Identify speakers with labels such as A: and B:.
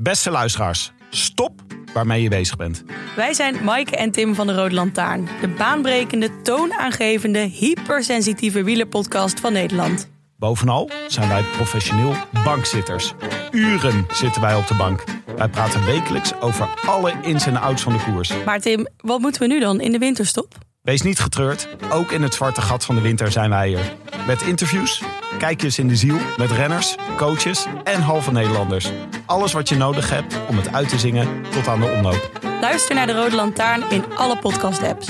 A: Beste luisteraars, stop waarmee je bezig bent.
B: Wij zijn Maaike en Tim van de Rode Lantaarn. De baanbrekende, toonaangevende, hypersensitieve wielerpodcast van Nederland.
A: Bovenal zijn wij professioneel bankzitters. Uren zitten wij op de bank. Wij praten wekelijks over alle ins en outs van de koers.
B: Maar Tim, wat moeten we nu dan in de winterstop?
A: Wees niet getreurd, ook in het zwarte gat van de winter zijn wij hier. Met interviews, kijkjes in de ziel met renners, coaches en halve Nederlanders. Alles wat je nodig hebt om het uit te zingen tot aan de omloop.
B: Luister naar de Rode Lantaarn in alle podcast-apps.